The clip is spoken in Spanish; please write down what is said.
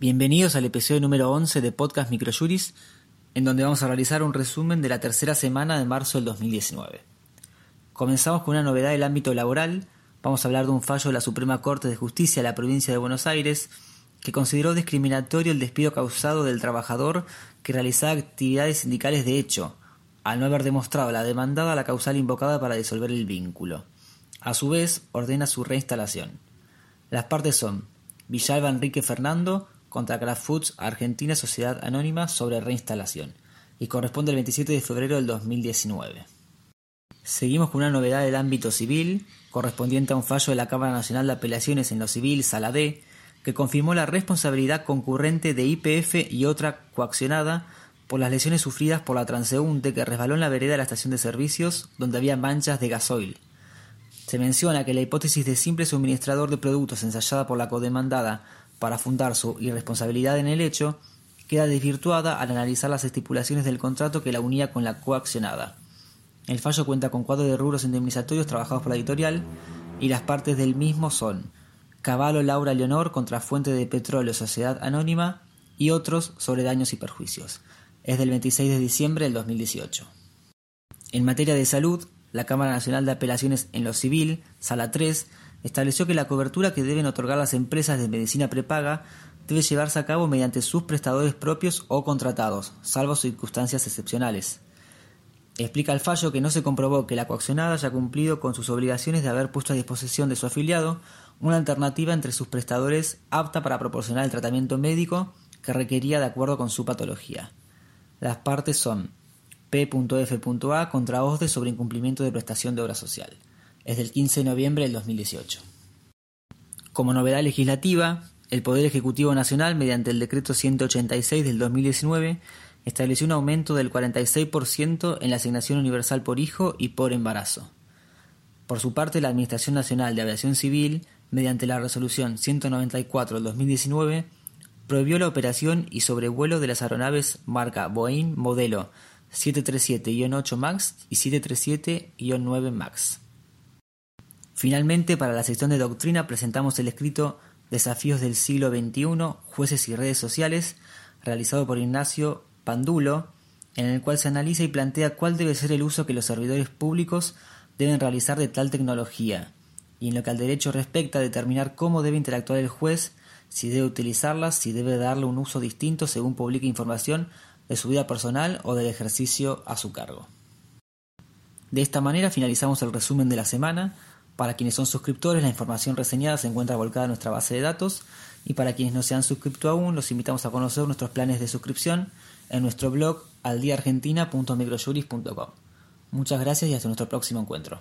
Bienvenidos al episodio número 11 de Podcast Microjuris, en donde vamos a realizar un resumen de la tercera semana de marzo del 2019. Comenzamos con una novedad del ámbito laboral, vamos a hablar de un fallo de la Suprema Corte de Justicia de la provincia de Buenos Aires, que consideró discriminatorio el despido causado del trabajador que realizaba actividades sindicales de hecho, al no haber demostrado la demandada la causal invocada para disolver el vínculo. A su vez, ordena su reinstalación. Las partes son Villalba Enrique Fernando, contra Kraft Foods Argentina Sociedad Anónima sobre reinstalación y corresponde al 27 de febrero del 2019. Seguimos con una novedad del ámbito civil, correspondiente a un fallo de la Cámara Nacional de Apelaciones en lo Civil, Sala D, que confirmó la responsabilidad concurrente de IPF y otra coaccionada por las lesiones sufridas por la transeúnte que resbaló en la vereda de la estación de servicios donde había manchas de gasoil. Se menciona que la hipótesis de simple suministrador de productos ensayada por la codemandada para fundar su irresponsabilidad en el hecho, queda desvirtuada al analizar las estipulaciones del contrato que la unía con la coaccionada. El fallo cuenta con cuadros de rubros indemnizatorios trabajados por la editorial y las partes del mismo son Caballo Laura Leonor contra Fuente de Petróleo Sociedad Anónima y otros sobre daños y perjuicios. Es del 26 de diciembre del 2018. En materia de salud, la Cámara Nacional de Apelaciones en lo Civil, Sala 3, estableció que la cobertura que deben otorgar las empresas de medicina prepaga debe llevarse a cabo mediante sus prestadores propios o contratados, salvo circunstancias excepcionales. Explica el fallo que no se comprobó que la coaccionada haya cumplido con sus obligaciones de haber puesto a disposición de su afiliado una alternativa entre sus prestadores apta para proporcionar el tratamiento médico que requería de acuerdo con su patología. Las partes son P.F.A. contra OSDE sobre incumplimiento de prestación de obra social es del 15 de noviembre del 2018. Como novedad legislativa, el Poder Ejecutivo Nacional, mediante el Decreto 186 del 2019, estableció un aumento del 46% en la asignación universal por hijo y por embarazo. Por su parte, la Administración Nacional de Aviación Civil, mediante la Resolución 194 del 2019, prohibió la operación y sobrevuelo de las aeronaves marca Boeing modelo 737-8 MAX y 737-9 MAX. Finalmente, para la sección de doctrina presentamos el escrito Desafíos del siglo XXI, jueces y redes sociales, realizado por Ignacio Pandulo, en el cual se analiza y plantea cuál debe ser el uso que los servidores públicos deben realizar de tal tecnología, y en lo que al derecho respecta determinar cómo debe interactuar el juez, si debe utilizarlas, si debe darle un uso distinto según publique información de su vida personal o del ejercicio a su cargo. De esta manera finalizamos el resumen de la semana. Para quienes son suscriptores, la información reseñada se encuentra volcada en nuestra base de datos y para quienes no se han suscrito aún, los invitamos a conocer nuestros planes de suscripción en nuestro blog aldiaargentina.microjuris.com. Muchas gracias y hasta nuestro próximo encuentro.